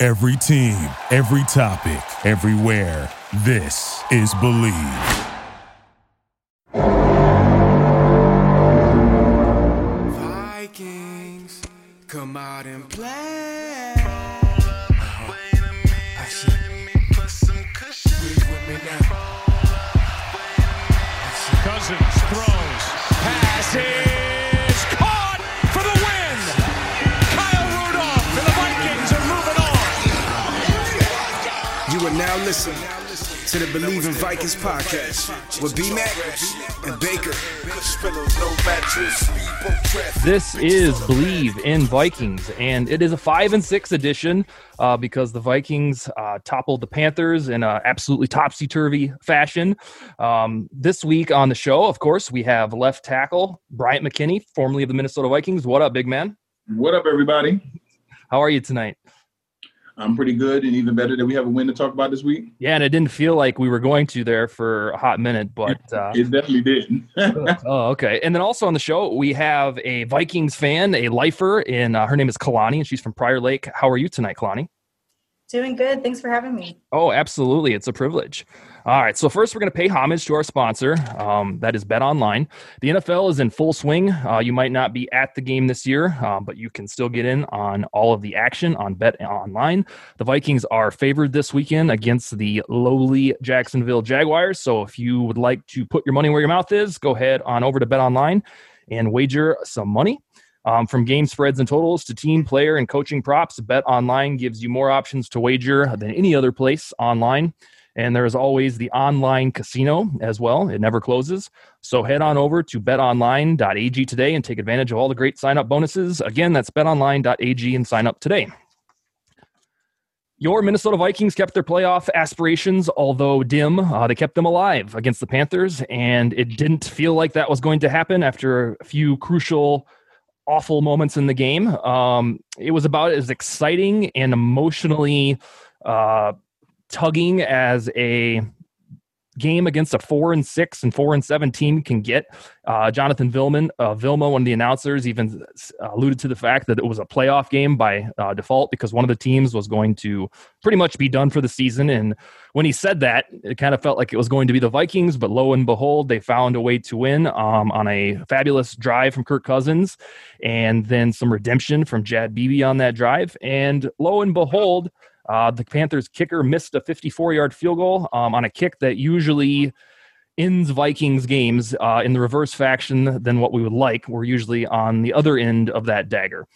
Every team, every topic, everywhere. This is Bleav. Vikings, come out and play. Cousins throws, passes, are moving on. You are now listening to the Bleav in Vikings podcast with B Mac and Baker. This is Bleav in Vikings, and it is a five and six edition uh, because the Vikings uh, toppled the Panthers in an absolutely topsy turvy fashion. Um, this week on the show, of course, we have left tackle Bryant McKinnie, formerly of the Minnesota Vikings. What up, big man? What up, everybody? How are you tonight? I'm pretty good, and even better that we have a win to talk about this week. Yeah, and it didn't feel like we were going to there for a hot minute, but uh, It definitely did. oh, okay. And then also on the show, we have a Vikings fan, a lifer, and uh, her name is Kalani, and she's from Prior Lake. How are you tonight, Kalani? Doing good. Thanks for having me. Oh, absolutely. It's a privilege. All right. So, first, we're going to pay homage to our sponsor. Um, that is Bet Online. The NFL is in full swing. Uh, you might not be at the game this year, uh, but you can still get in on all of the action on Bet Online. The Vikings are favored this weekend against the lowly Jacksonville Jaguars. So, if you would like to put your money where your mouth is, go ahead on over to Bet Online and wager some money. Um, from game spreads and totals to team player and coaching props, Bet Online gives you more options to wager than any other place online. And there is always the online casino as well. It never closes. So head on over to betonline.ag today and take advantage of all the great sign up bonuses. Again, that's betonline.ag and sign up today. Your Minnesota Vikings kept their playoff aspirations, although dim. Uh, they kept them alive against the Panthers, and it didn't feel like that was going to happen after a few crucial awful moments in the game. Um, it was about as exciting and emotionally uh, tugging as a game against a four and six and four and seven team can get. Uh, Jonathan Vilman, uh, Vilma, one of the announcers, even alluded to the fact that it was a playoff game by uh, default because one of the teams was going to pretty much be done for the season. And when he said that, it kind of felt like it was going to be the Vikings, but lo and behold, they found a way to win um, on a fabulous drive from Kirk Cousins and then some redemption from Chad Beebe on that drive. And lo and behold, uh, the Panthers kicker missed a 54 yard field goal um, on a kick that usually ends Vikings games uh, in the reverse faction than what we would like. We're usually on the other end of that dagger.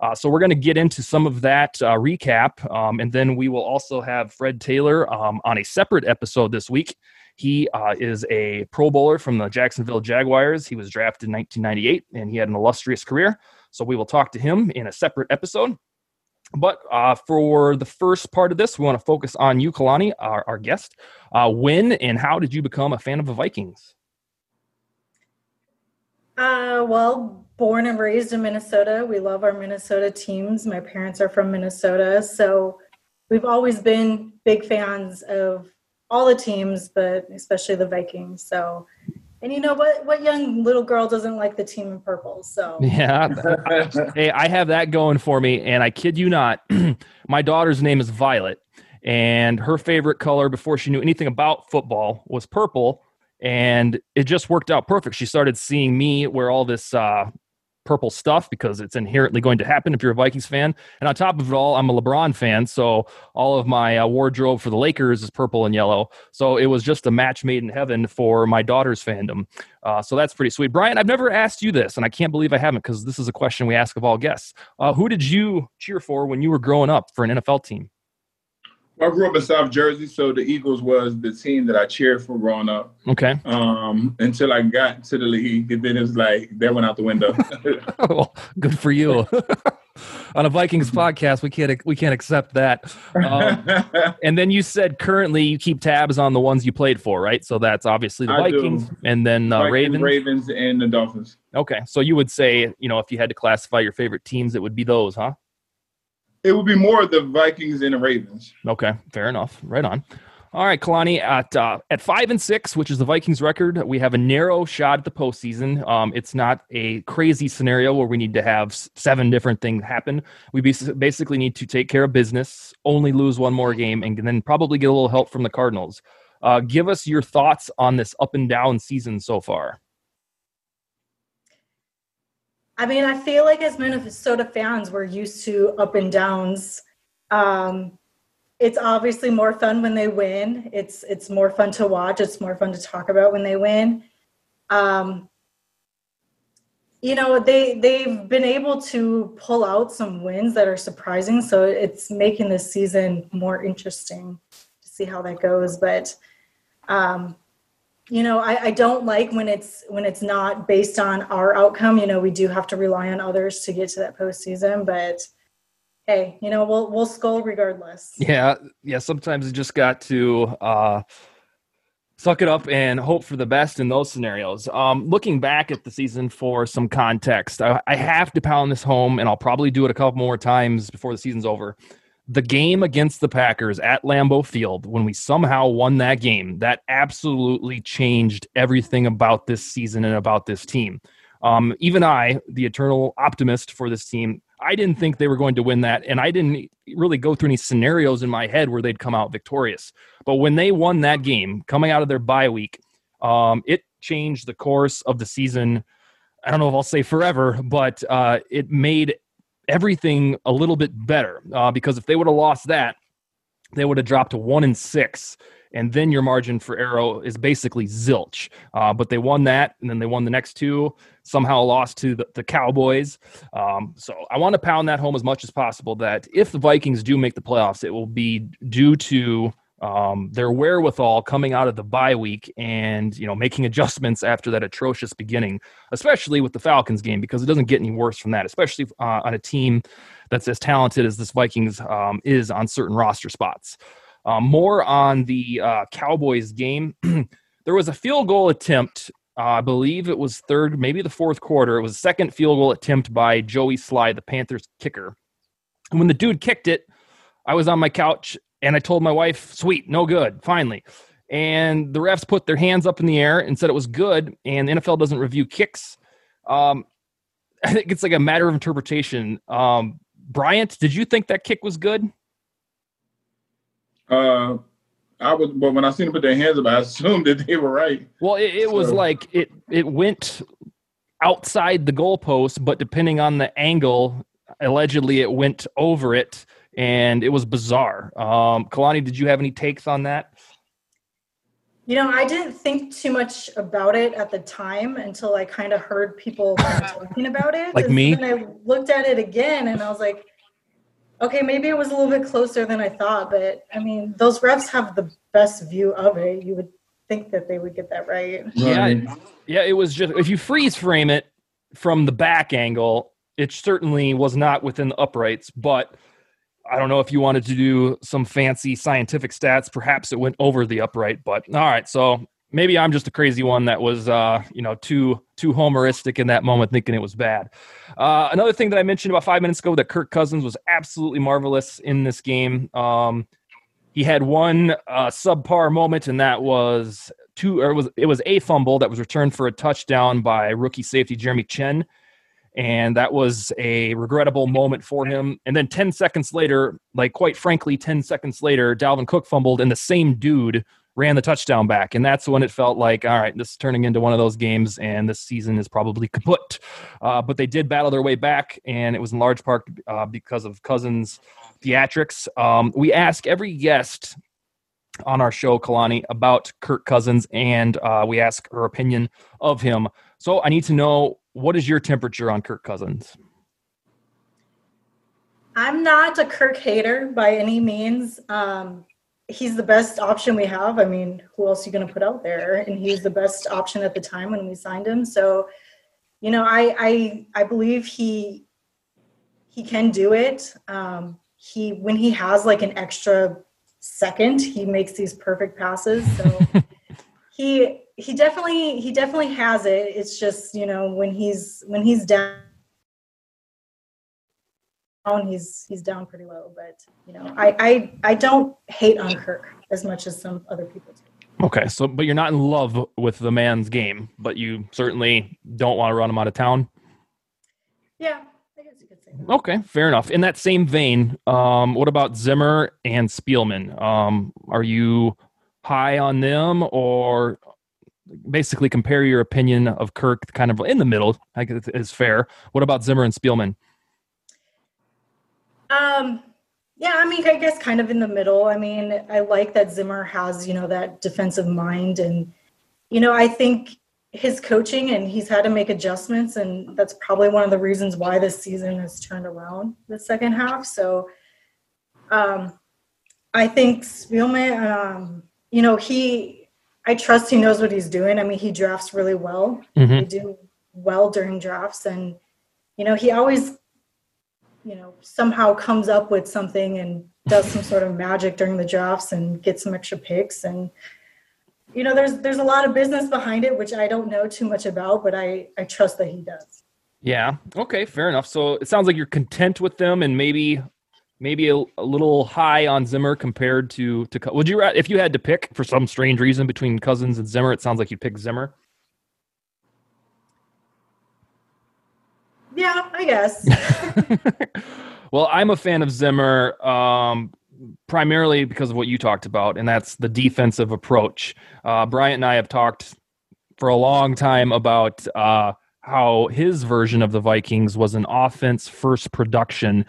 Uh, so we're going to get into some of that uh, recap, um, and then we will also have Fred Taylor um, on a separate episode this week. He uh, is a Pro Bowler from the Jacksonville Jaguars. He was drafted in 1998, and he had an illustrious career. So we will talk to him in a separate episode. But uh, for the first part of this, we want to focus on you, Kalani, our, our guest. Uh, when and how did you become a fan of the Vikings? Uh, well, born and raised in Minnesota. We love our Minnesota teams. My parents are from Minnesota. So we've always been big fans of all the teams, but especially the Vikings. So and you know what? What young little girl doesn't like the team in purple? So yeah, hey, I have that going for me, and I kid you not, my daughter's name is Violet, and her favorite color before she knew anything about football was purple, and it just worked out perfect. She started seeing me wear all this uh, purple stuff because it's inherently going to happen if you're a Vikings fan. And on top of it all, I'm a LeBron fan, so all of my uh, wardrobe for the Lakers is purple and yellow. So it was just a match made in heaven for my daughter's fandom. Uh, so that's pretty sweet. Bryant, I've never asked you this, and I can't believe I haven't because this is a question we ask of all guests. Uh, who did you cheer for when you were growing up for an NFL team? I grew up in South Jersey, so the Eagles was the team that I cheered for growing up. Okay. Um, until I got to the league, and then it's like that went out the window. well, good for you. on a Vikings podcast, we can't we can't accept that. Um, and then you said currently you keep tabs on the ones you played for, right? So that's obviously the I do. Vikings, and then uh, Vikings, Ravens. Ravens, and the Dolphins. Okay, so you would say, you know, if you had to classify your favorite teams, it would be those, huh? It would be more the Vikings and the Ravens. Okay, fair enough. Right on. All right, Kalani, at uh, at five and six, which is the Vikings record, we have a narrow shot at the postseason. Um, it's not a crazy scenario where we need to have seven different things happen. We basically need to take care of business, only lose one more game, and then probably get a little help from the Cardinals. Uh, give us your thoughts on this up and down season so far. I mean, I feel like as Minnesota fans, we're used to up and downs. Um, it's obviously more fun when they win. It's it's more fun to watch. It's more fun to talk about when they win. Um, you know, they they've been able to pull out some wins that are surprising. So it's making this season more interesting to see how that goes. But um, you know I, I don't like when it's when it's not based on our outcome you know we do have to rely on others to get to that postseason but hey you know we'll we'll skol regardless Yeah, yeah. Sometimes you just got to uh, suck it up and hope for the best in those scenarios. Um, looking back at the season for some context, I, I have to pound this home, and I'll probably do it a couple more times before the season's over. The game against the Packers at Lambeau Field, when we somehow won that game, that absolutely changed everything about this season and about this team. Um, even I, the eternal optimist for this team, I didn't think they were going to win that, and I didn't really go through any scenarios in my head where they'd come out victorious. But when they won that game, coming out of their bye week, um, it changed the course of the season. I don't know if I'll say forever, but uh, it made everything a little bit better uh, because if they would have lost that, they would have dropped to one and six. And then your margin for error is basically zilch. Uh, but they won that, and then they won the next two. Somehow lost to the, the Cowboys. Um, so I want to pound that home as much as possible that if the Vikings do make the playoffs, it will be due to um, their wherewithal coming out of the bye week and you know making adjustments after that atrocious beginning, especially with the Falcons game because it doesn't get any worse from that, especially uh, on a team that's as talented as this Vikings um, is on certain roster spots. Um, more on the uh, Cowboys game. there was a field goal attempt. Uh, I believe it was third, maybe the fourth quarter. It was a second field goal attempt by Joey Slye, the Panthers kicker. And when the dude kicked it, I was on my couch and I told my wife, "Sweet, no good, finally." And the refs put their hands up in the air and said it was good. And the NFL doesn't review kicks. Um, I think it's like a matter of interpretation. Um, Bryant, did you think that kick was good? Uh, I was, but when I seen them put their hands up, I assumed that they were right. Well, it, it was like it it went outside the goalpost, but depending on the angle, allegedly it went over it, and it was bizarre. Um, Kalani, did you have any takes on that? you know i didn't think too much about it at the time until i kind of heard people kind of talking about it Like And me? then i looked at it again and i was like okay maybe it was a little bit closer than i thought but i mean those refs have the best view of it you would think that they would get that right Yeah, yeah, it was just if you freeze frame it from the back angle, it certainly was not within the uprights, but I don't know if you wanted to do some fancy scientific stats. Perhaps it went over the upright, but all right. So maybe I'm just a crazy one that was, uh, you know, too too homeristic in that moment, thinking it was bad. Uh, another thing that I mentioned about five minutes ago that Kirk Cousins was absolutely marvelous in this game. Um, he had one uh, subpar moment, and that was two, or it was it was a fumble that was returned for a touchdown by rookie safety Jeremy Chinn and that was a regrettable moment for him. And then 10 seconds later, like quite frankly, 10 seconds later, Dalvin Cook fumbled, and the same dude ran the touchdown back. And that's when it felt like, all right, this is turning into one of those games, and this season is probably kaput. Uh, but they did battle their way back, and it was in large part uh, because of Cousins' theatrics. Um, we ask every guest on our show, Kalani, about Kirk Cousins, and uh, we ask her opinion of him. So I need to know what is your temperature on Kirk Cousins? I'm not a Kirk hater by any means. Um, he's the best option we have. I mean, who else are you going to put out there? And he's the best option at the time when we signed him. So, you know, I I I believe he he can do it. Um, he when he has like an extra second, he makes these perfect passes. So he he definitely he definitely has it. It's just you know when he's when he's down he's he's down pretty low but you know I, I i don't hate on kirk as much as some other people do Okay, so but you're not in love with the man's game, but you certainly don't want to run him out of town. yeah i guess you could say that. Okay, fair enough. In that same vein, um, what about Zimmer and Spielman? Um, are you high on them, or basically compare your opinion of Kirk kind of in the middle? I guess is fair. What about Zimmer and Spielman? Um, yeah, I mean, I guess kind of in the middle. I mean, I like that Zimmer has, you know, that defensive mind. And, you know, I think his coaching and he's had to make adjustments. And that's probably one of the reasons why this season has turned around the second half. So um, I think Spielman, um, you know, he, I trust he knows what he's doing. I mean, he drafts really well. Mhm. They do well during drafts. And, you know, he always you know somehow comes up with something and does some sort of magic during the drafts and gets some extra picks and you know there's there's a lot of business behind it which i don't know too much about but i i trust that he does Yeah. Okay. Fair enough. So it sounds like you're content with them, and maybe, maybe a, a little high on Zimmer compared to to. Would you if you had to pick for some strange reason between Cousins and Zimmer? It sounds like you'd pick Zimmer. yeah i guess well, I'm a fan of Zimmer um, primarily because of what you talked about, and that's the defensive approach. Uh, Bryant and I have talked for a long time about uh, how his version of the Vikings was an offense first production,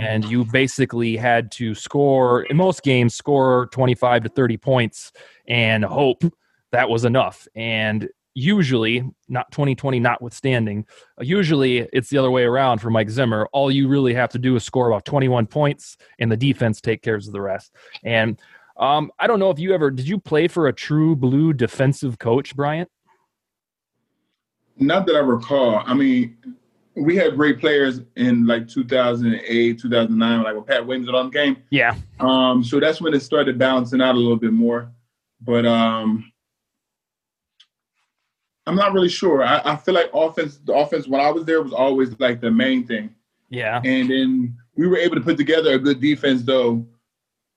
and you basically had to score in most games, score 25 to 30 points, and hope that was enough. And usually, not 2020 notwithstanding, usually it's the other way around for Mike Zimmer. All you really have to do is score about 21 points, and the defense take cares of the rest. And um, I don't know if you ever did you play for a true blue defensive coach, Bryant? Not that I recall. I mean, we had great players in like 2008, 2009, like when Pat Williams on the game. Yeah, Um, so that's when it started balancing out a little bit more. But um, I'm not really sure. I, I feel like offense, the offense when I was there was always like the main thing. yeah, And then we were able to put together a good defense, though.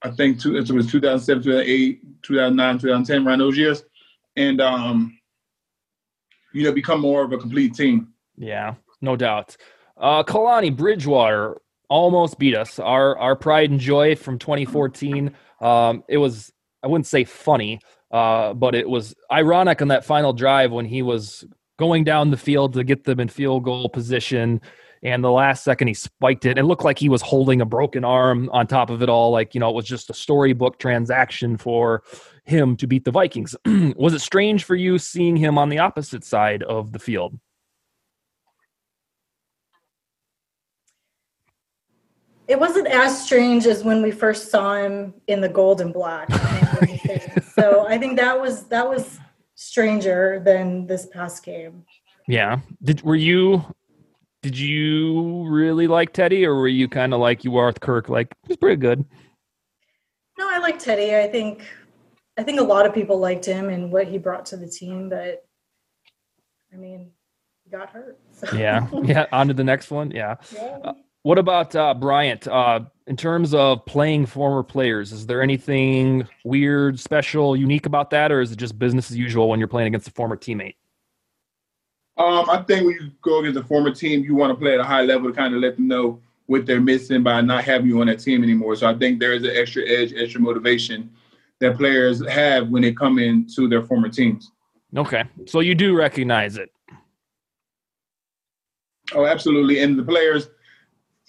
I think two, it was 2007, 2008, 2009, 2010, around those years. And, um, you know, become more of a complete team. yeah, no doubt. Uh, Kalani Bridgewater almost beat us. Our our pride and joy from 2014. Um, it was I wouldn't say funny, uh, but it was ironic on that final drive when he was going down the field to get them in field goal position. And the last second he spiked it. It looked like he was holding a broken arm on top of it all. Like, you know, it was just a storybook transaction for him to beat the Vikings. was it strange for you seeing him on the opposite side of the field? it wasn't as strange as when we first saw him in the gold and black so i think that was that was stranger than this past game Yeah. Did were you did you really like Teddy or were you kind of like you are with Kirk like he's pretty good? No, I like Teddy. I think I think a lot of people liked him and what he brought to the team, but I mean, he got hurt. So. Yeah. Yeah, on to the next one. Yeah. Yeah. What about uh Bryant uh in terms of playing former players? Is there anything weird, special, unique about that or is it just business as usual when you're playing against a former teammate? Um, I think when you go against a former team, you want to play at a high level to kind of let them know what they're missing by not having you on that team anymore. So I think there is an extra edge, extra motivation that players have when they come into their former teams. Okay. So you do recognize it. Oh, absolutely. And the players,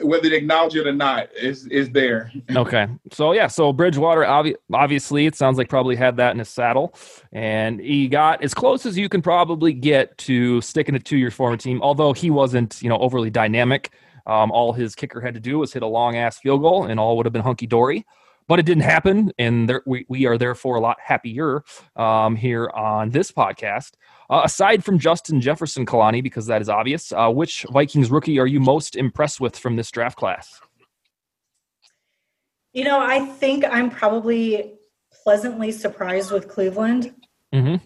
whether they acknowledge it or not, is is there. Okay. So yeah, so Bridgewater obvi- obviously it sounds like probably had that in his saddle and he got as close as you can probably get to sticking it to your former team although he wasn't, you know, overly dynamic. Um, all his kicker had to do was hit a long ass field goal and all would have been hunky dory. But it didn't happen, and there, we we are therefore a lot happier um, here on this podcast. Uh, aside from Justin Jefferson, Kalani, because that is obvious, uh, which Vikings rookie are you most impressed with from this draft class? You know, I think I'm probably pleasantly surprised with Cleveland. Mm-hmm.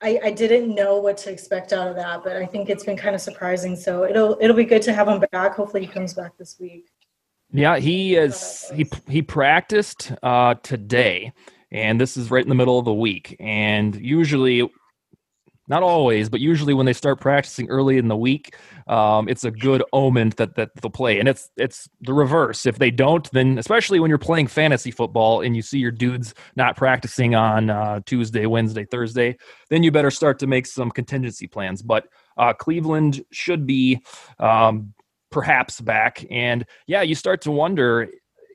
I, I didn't know what to expect out of that, but I think it's been kind of surprising. So it'll it'll be good to have him back. Hopefully, he comes back this week. Yeah, he is. He he practiced uh, today, and this is right in the middle of the week. And usually, not always, but usually when they start practicing early in the week, um, it's a good omen that that they'll play. And it's it's the reverse. If they don't, then especially when you're playing fantasy football and you see your dudes not practicing on uh, Tuesday, Wednesday, Thursday, then you better start to make some contingency plans. But uh, Cleveland should be um, perhaps back, and yeah, you start to wonder.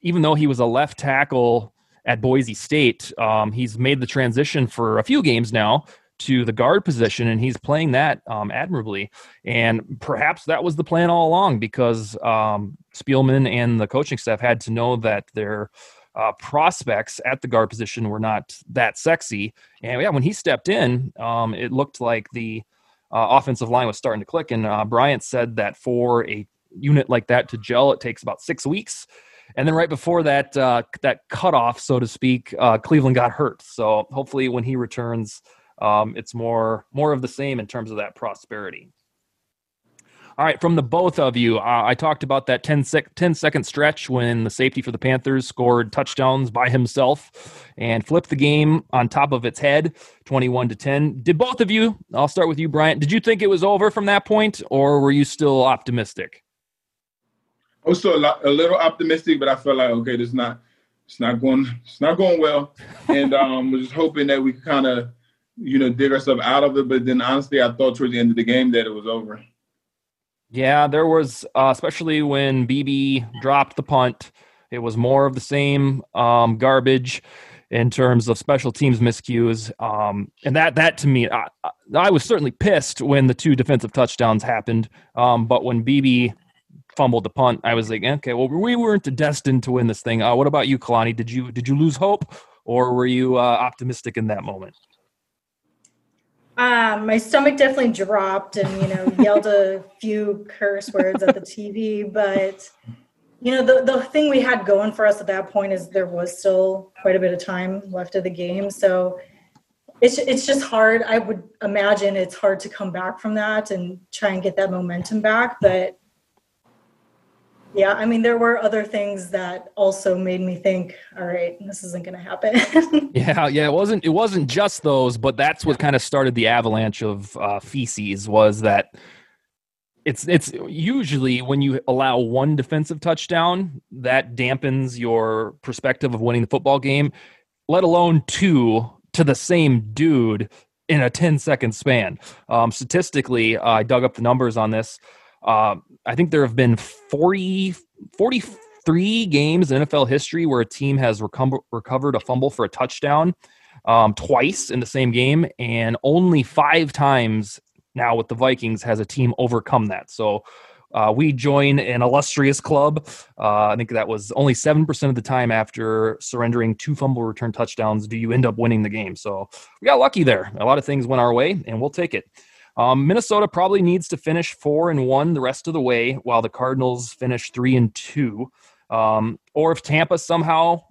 Even though he was a left tackle at Boise State, um, he's made the transition for a few games now to the guard position, and he's playing that um, admirably. And perhaps that was the plan all along because um, Spielman and the coaching staff had to know that their uh, prospects at the guard position were not that sexy. And yeah, when he stepped in, um, it looked like the uh, offensive line was starting to click. And uh, Bryant said that for a unit like that to gel, it takes about six weeks. And then right before that, uh, that cutoff, so to speak, uh, Cleveland got hurt. So hopefully, when he returns, um, it's more more of the same in terms of that prosperity. All right, from the both of you, uh, I talked about that 10, sec- 10 second stretch when the safety for the Panthers scored touchdowns by himself and flipped the game on top of its head, 21 to 10. Did both of you, I'll start with you, Bryant, did you think it was over from that point or were you still optimistic? I was still a, lot, a little optimistic, but I felt like, okay, this not, it's not going, it's not going well. And um, was just hoping that we could kind of, you know, dig ourselves out of it. But then honestly, I thought towards the end of the game that it was over. Yeah, there was, uh, especially when Beebe dropped the punt, it was more of the same um, garbage in terms of special teams miscues. Um, and that, that to me, I, I, was certainly pissed when the two defensive touchdowns happened. Um, but when Beebe fumbled the punt, I was like, okay, well, we weren't destined to win this thing. Uh, what about you, Kalani? Did you did you lose hope, or were you uh, optimistic in that moment? Um, my stomach definitely dropped and, you know, yelled a few curse words at the TV. But, you know, the, the thing we had going for us at that point is there was still quite a bit of time left of the game. So it's, it's just hard. I would imagine it's hard to come back from that and try and get that momentum back. But yeah, I mean, there were other things that also made me think, all right, this isn't going to happen. yeah, yeah, it wasn't. It wasn't just those, but that's what kind of started the avalanche of uh, feces. Was that it's it's usually when you allow one defensive touchdown that dampens your perspective of winning the football game, let alone two to the same dude in a 10 second span. Um, statistically, uh, I dug up the numbers on this. Uh, I think there have been 40, 43 games in NFL history where a team has recovered a fumble for a touchdown um, twice in the same game, and only five times now with the Vikings has a team overcome that. So uh, we join an illustrious club. Uh, I think that was only 7% of the time after surrendering two fumble return touchdowns do you end up winning the game. So we got lucky there. A lot of things went our way, and we'll take it. Um, Minnesota probably needs to finish four and one the rest of the way, while the Cardinals finish three and two. Um, or if Tampa somehow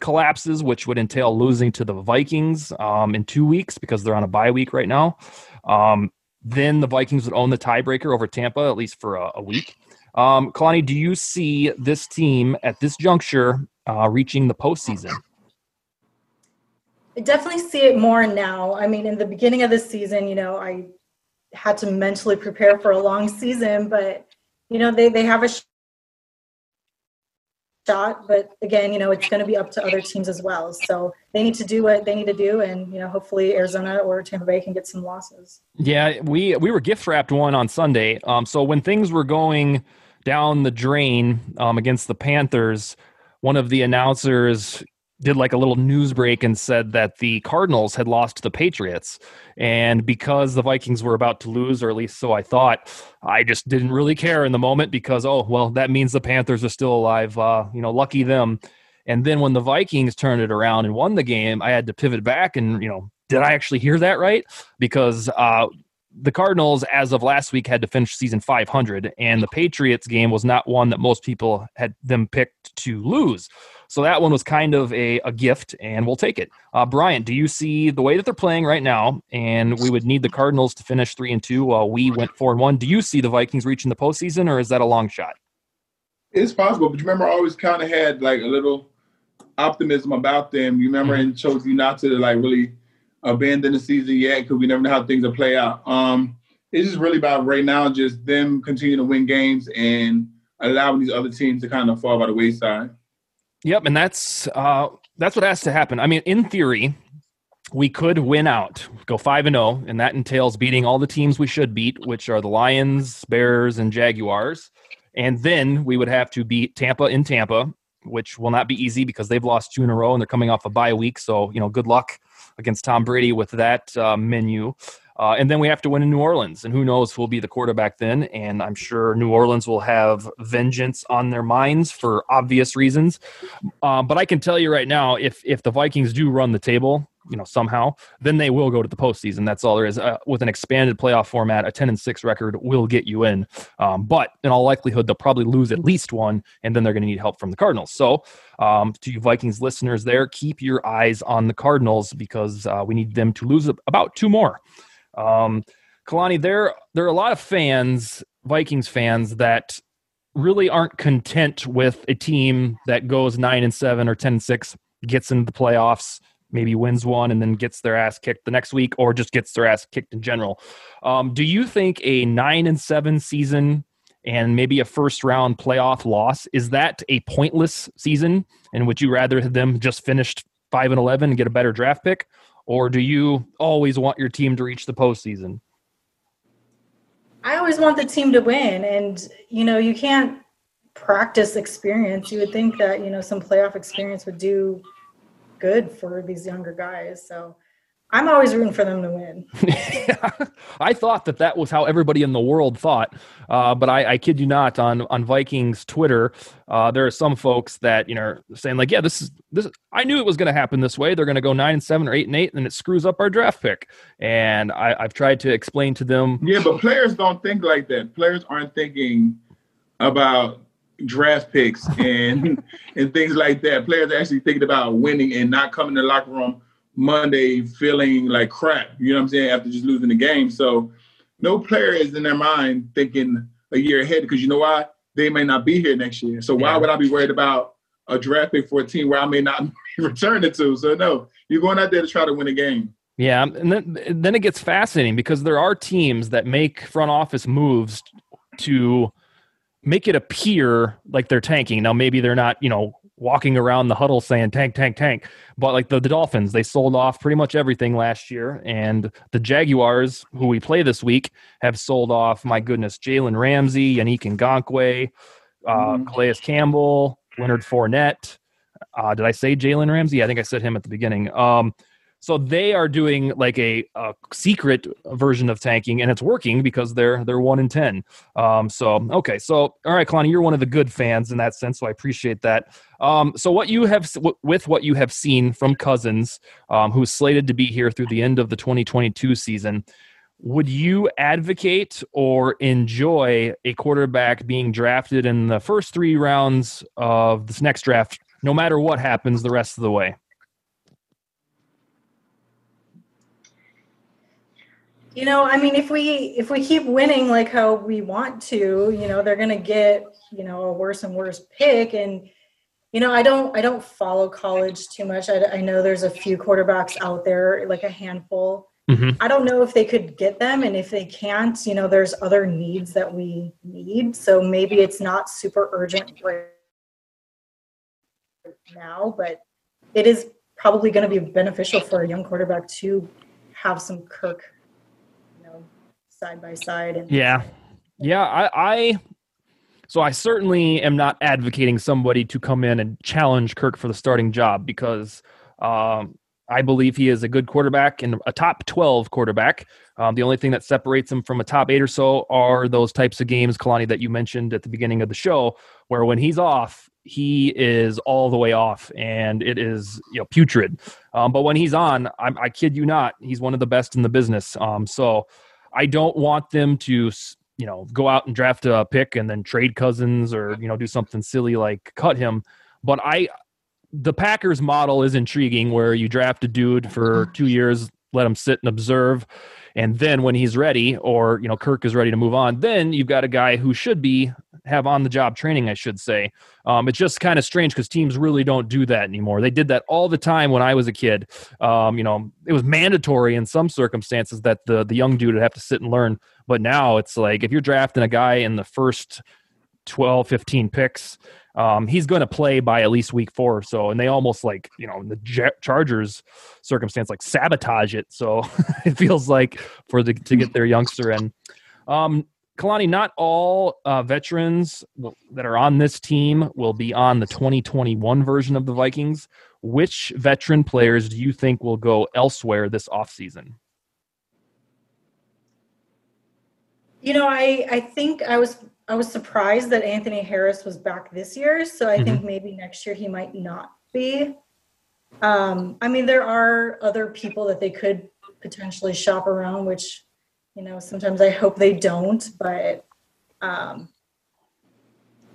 collapses, which would entail losing to the Vikings um, in two weeks because they're on a bye week right now, um, then the Vikings would own the tiebreaker over Tampa at least for a, a week. Um, Kalani, do you see this team at this juncture uh, reaching the postseason? I definitely see it more now. I mean, in the beginning of the season, you know, I had to mentally prepare for a long season, but you know, they they have a shot, but again, you know, it's going to be up to other teams as well. So they need to do what they need to do, and you know, hopefully Arizona or Tampa Bay can get some losses. Yeah, we we were gift wrapped one on Sunday. Um, so when things were going down the drain um, against the Panthers, one of the announcers did like a little news break and said that the Cardinals had lost to the Patriots. And because the Vikings were about to lose, or at least so I thought, I just didn't really care in the moment because, oh, well, that means the Panthers are still alive. Uh, you know, lucky them. And then when the Vikings turned it around and won the game, I had to pivot back and, you know, did I actually hear that right? Because uh, the Cardinals, as of last week, had to finish season 500, and the Patriots game was not one that most people had them picked to lose. So that one was kind of a, a gift, and we'll take it. Uh, Bryant, do you see the way that they're playing right now? And we would need the Cardinals to finish three and two while we went four and one. Do you see the Vikings reaching the postseason, or is that a long shot? It's possible, but you remember, I always kind of had like a little optimism about them. You remember, mm-hmm. and chose you not to like really abandon the season yet because we never know how things will play out. Um, it's just really about right now, just them continuing to win games and allowing these other teams to kind of fall by the wayside. Yep, and that's uh, that's what has to happen. I mean, in theory, we could win out, go five and zero, oh, and that entails beating all the teams we should beat, which are the Lions, Bears, and Jaguars. And then we would have to beat Tampa in Tampa, which will not be easy because they've lost two in a row and they're coming off a bye week. So you know, good luck against Tom Brady with that uh, menu. Uh, and then we have to win in New Orleans, and who knows who will be the quarterback then. And I'm sure New Orleans will have vengeance on their minds for obvious reasons. Um, but I can tell you right now, if if the Vikings do run the table, you know somehow, then they will go to the postseason. That's all there is. Uh, with an expanded playoff format, a ten and six record will get you in. Um, but in all likelihood, they'll probably lose at least one, and then they're going to need help from the Cardinals. So, um, to you Vikings listeners, there, keep your eyes on the Cardinals because uh, we need them to lose about two more. Um, Kalani, there there are a lot of fans, Vikings fans, that really aren't content with a team that goes nine and seven or ten and six, gets into the playoffs maybe wins one and then gets their ass kicked the next week or just gets their ass kicked in general. Um, do you think a nine and seven season and maybe a first round playoff loss is that a pointless season? And would you rather them just finished five and eleven and get a better draft pick, or do you always want your team to reach the postseason? I always want the team to win, and you know you can't practice experience. You would think that you know some playoff experience would do good for these younger guys. So I'm always rooting for them to win. I thought that that was how everybody in the world thought, uh, but I, I, kid you not. On on Vikings Twitter, uh, there are some folks that you know saying like, "Yeah, this is this. I knew it was going to happen this way. They're going to go nine and seven or eight and eight, and it screws up our draft pick." And I, I've tried to explain to them. Yeah, but players don't think like that. Players aren't thinking about draft picks and and things like that. Players are actually thinking about winning and not coming to the locker room Monday feeling like crap. You know what I'm saying? After just losing the game. So no player is in their mind thinking a year ahead because you know why? They may not be here next year. So why yeah. would I be worried about a draft pick for a team where I may not return it to? So no, you're going out there to try to win a game. Yeah, um, and then then it gets fascinating because there are teams that make front office moves to make it appear like they're tanking. Now, maybe they're not, you know, walking around the huddle saying tank, tank, tank. But like the, the Dolphins, they sold off pretty much everything last year. And the Jaguars, who we play this week, have sold off, my goodness, Jalen Ramsey, Yannick Ngakoue, uh, mm. Calais Campbell, Leonard Fournette. Uh, did I say Jalen Ramsey? I think I said him at the beginning. Um, so they are doing like a, a, secret version of tanking, and it's working because they're they're one in ten. Um, so okay, so all right, Kalani, you're one of the good fans in that sense, so I appreciate that. Um, so what you have with what you have seen from Cousins, um, who's slated to be here through the end of the 2022 season. Would you advocate or enjoy a quarterback being drafted in the first three rounds of this next draft, no matter what happens the rest of the way? You know, I mean, if we if we keep winning like how we want to, you know, they're going to get you know a worse and worse pick. And you know, I don't I don't follow college too much. I, I know there's a few quarterbacks out there, like a handful. Mm-hmm. I don't know if they could get them, and if they can't, you know, there's other needs that we need. So maybe it's not super urgent right now, but it is probably going to be beneficial for a young quarterback to have some Kirk side by side. And yeah, yeah, I, I so I certainly am not advocating somebody to come in and challenge Kirk for the starting job because um, I believe he is a good quarterback and a top 12 quarterback. Um, the only thing that separates him from a top eight or so are those types of games, Kalani, that you mentioned at the beginning of the show, where when he's off, he is all the way off and it is you know putrid. Um, but when he's on, I'm, I kid you not, he's one of the best in the business. Um, so I don't want them to you know go out and draft a pick and then trade Cousins or you know do something silly like cut him. But I the Packers model is intriguing where you draft a dude for two years, let him sit and observe. And then when he's ready, or you know, Kirk is ready to move on, then you've got a guy who should be have on the job training, I should say. Um, it's just kind of strange because teams really don't do that anymore. They did that all the time when I was a kid. Um, you know, it was mandatory in some circumstances that the the young dude would have to sit and learn. But now it's like if you're drafting a guy in the first 12, 15 picks, um, he's going to play by at least week four or so. And they almost like, you know, in the Chargers circumstance, like sabotage it. So it feels like for the to get their youngster in. Um, Kalani, not all uh, veterans that are on this team will be on the 2021 version of the Vikings. Which veteran players do you think will go elsewhere this offseason? You know, I I think I was I was surprised that Anthony Harris was back this year. So I mm-hmm. think maybe next year he might not be. Um, I mean, there are other people that they could potentially shop around, which, you know, sometimes I hope they don't. But, um,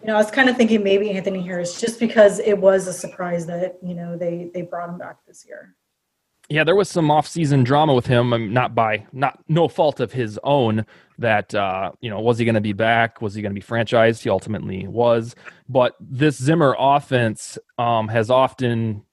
you know, I was kind of thinking maybe Anthony Harris, just because it was a surprise that you know they they brought him back this year. Yeah, there was some off-season drama with him, um, not by not no fault of his own. That uh, you know, was he going to be back? Was he going to be franchised? He ultimately was. But this Zimmer offense um, has often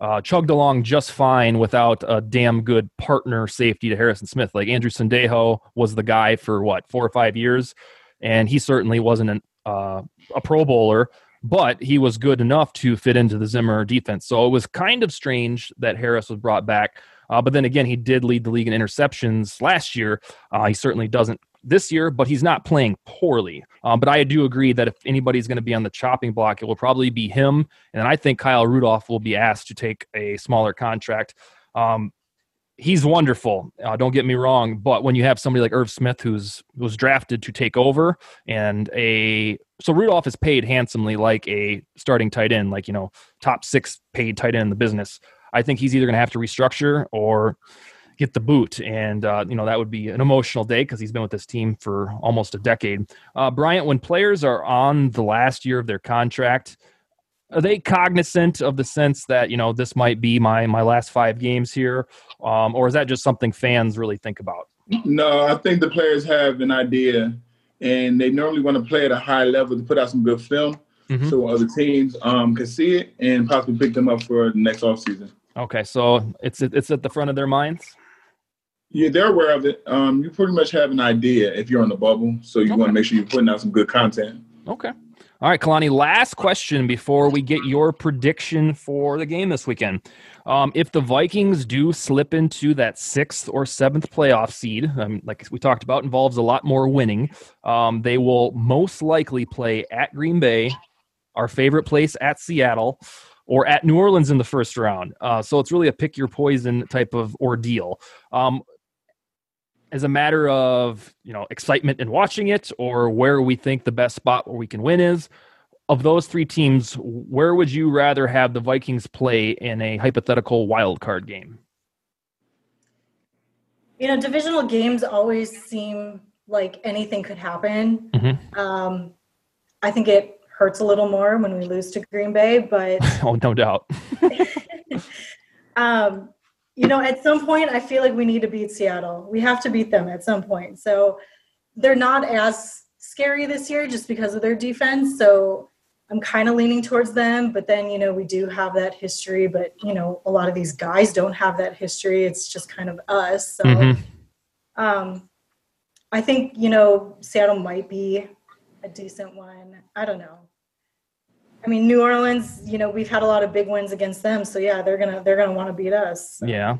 uh, chugged along just fine without a damn good partner safety to Harrison Smith. Like Andrew Sendejo was the guy for what four or five years, and he certainly wasn't an, uh, a Pro Bowler but he was good enough to fit into the Zimmer defense. So it was kind of strange that Harris was brought back. Uh, but then again, he did lead the league in interceptions last year. Uh, he certainly doesn't this year, but he's not playing poorly. Um, but I do agree that if anybody's going to be on the chopping block, it will probably be him. And I think Kyle Rudolph will be asked to take a smaller contract. Um, he's wonderful. Uh, don't get me wrong, but when you have somebody like Irv Smith who's was drafted to take over, and a so Rudolph is paid handsomely like a starting tight end, like you know top six paid tight end in the business. I think he's either going to have to restructure or get the boot, and uh, you know that would be an emotional day because he's been with this team for almost a decade. Uh, Bryant, when players are on the last year of their contract, are they cognizant of the sense that you know this might be my my last five games here um, or is that just something fans really think about no i think the players have an idea and they normally want to play at a high level to put out some good film mm-hmm. so other teams um, can see it and possibly pick them up for the next offseason okay so it's it's at the front of their minds yeah, they're aware of it. Um, you pretty much have an idea if you're on the bubble, so you okay. want to make sure you're putting out some good content. Okay. All right, Kalani, last question before we get your prediction for the game this weekend. Um, if the Vikings do slip into that sixth or seventh playoff seed, um, like we talked about, involves a lot more winning, um, they will most likely play at Green Bay, our favorite place at Seattle, or at New Orleans in the first round. Uh, so it's really a pick your poison type of ordeal. Um, as a matter of you know excitement in watching it or where we think the best spot where we can win is of those three teams where would you rather have the vikings play in a hypothetical wild card game you know divisional games always seem like anything could happen mm-hmm. um, i think it hurts a little more when we lose to green bay but oh no doubt um, you know, at some point, I feel like we need to beat Seattle. We have to beat them at some point. So they're not as scary this year just because of their defense. So I'm kind of leaning towards them. But then, you know, we do have that history. But, you know, a lot of these guys don't have that history. It's just kind of us. So mm-hmm. um, I think, you know, Seattle might be a decent one. I don't know. I mean, New Orleans, you know, we've had a lot of big wins against them, so yeah, they're gonna they're gonna want to beat us. So. Yeah,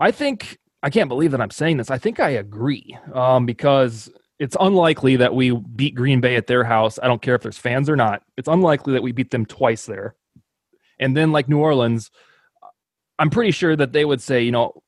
I think I can't believe that I'm saying this. I think I agree um, because it's unlikely that we beat Green Bay at their house. I don't care if there's fans or not. It's unlikely that we beat them twice there. And then, like New Orleans, I'm pretty sure that they would say, you know,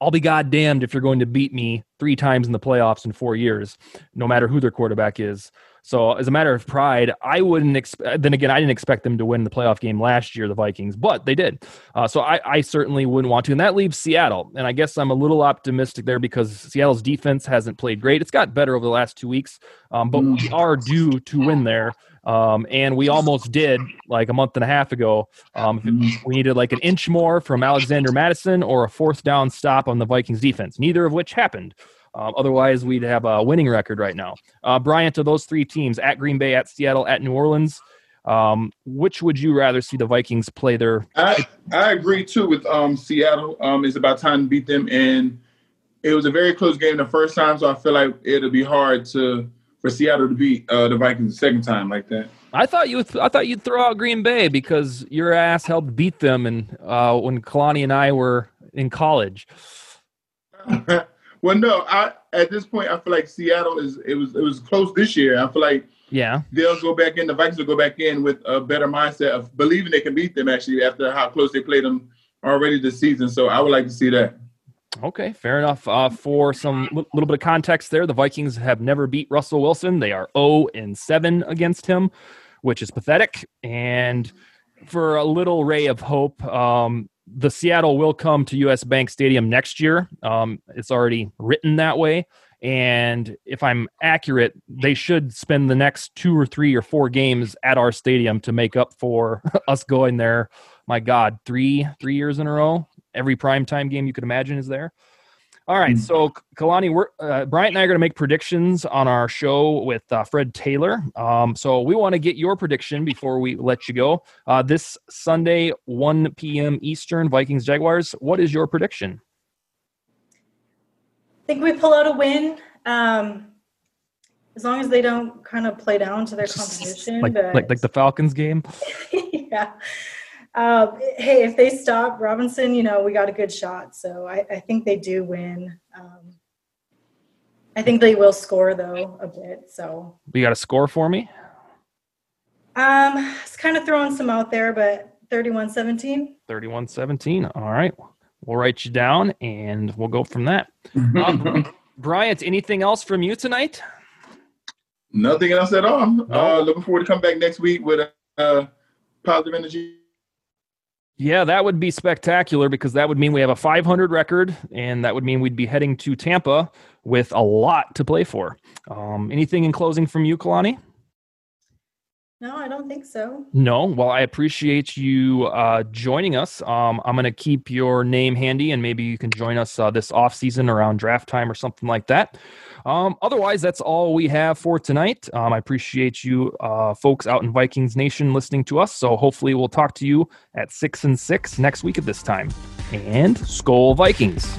I'll be goddamned if you're going to beat me three times in the playoffs in four years, no matter who their quarterback is. So, as a matter of pride, I wouldn't expect. Then again, I didn't expect them to win the playoff game last year, the Vikings, but they did. Uh, so, I, I, certainly wouldn't want to. And that leaves Seattle. And I guess I'm a little optimistic there because Seattle's defense hasn't played great. It's got better over the last two weeks, um, but we are due to win there. Um, and we almost did like a month and a half ago. Um, we needed like an inch more from Alexander Mattison or a fourth down stop on the Vikings defense, neither of which happened. Um, otherwise, we'd have a winning record right now. Uh, Brian, to those three teams at Green Bay, at Seattle, at New Orleans, um, which would you rather see the Vikings play their? I, I agree too with um, Seattle. Um, it's about time to beat them, and it was a very close game the first time, so I feel like it'll be hard to for Seattle to beat uh, the Vikings the second time like that. I thought you th- I thought you'd throw out Green Bay because your ass helped beat them, and uh, when Kalani and I were in college. Well, no, I at this point I feel like Seattle is it was it was close this year. I feel like yeah they'll go back in. The Vikings will go back in with a better mindset of believing they can beat them actually after how close they played them already this season. So I would like to see that. Okay, fair enough. Uh, for some l- little bit of context there, the Vikings have never beat Russell Wilson. They are 0 and 7 against him, which is pathetic. And for a little ray of hope, um, the Seattle will come to US Bank Stadium next year. Um, it's already written that way. And if I'm accurate, they should spend the next two or three or four games at our stadium to make up for us going there. My God, three three years in a row. Every primetime game you could imagine is there. All right, so Kalani, we're uh, Bryant and I are going to make predictions on our show with uh, Fred Taylor. Um, so we want to get your prediction before we let you go. Uh, this Sunday, 1 p.m. Eastern, Vikings Jaguars. What is your prediction? I think we pull out a win. Um, as long as they don't kind of play down to their competition, like, but like like the Falcons game. yeah. Um, hey, if they stop Robinson, you know, we got a good shot. So I, I think they do win. Um, I think they will score though a bit. So You got a score for me? um, it's kind of throwing some out there, but 31-17. 31 17. All right. We'll write you down and we'll go from that. Um, Bryant, anything else from you tonight? Nothing else at all. Uh, looking forward to come back next week with uh, positive energy. Yeah, that would be spectacular because that would mean we have a 500 record, and that would mean we'd be heading to Tampa with a lot to play for. Um, anything in closing from you, Kalani? No, I don't think so. No. Well, I appreciate you uh, joining us. Um, I'm going to keep your name handy, and maybe you can join us uh, this off season around draft time or something like that. Um, otherwise, that's all we have for tonight. Um, I appreciate you, uh, folks out in Vikings Nation, listening to us. So hopefully, we'll talk to you at six and six next week at this time. And Skol Vikings.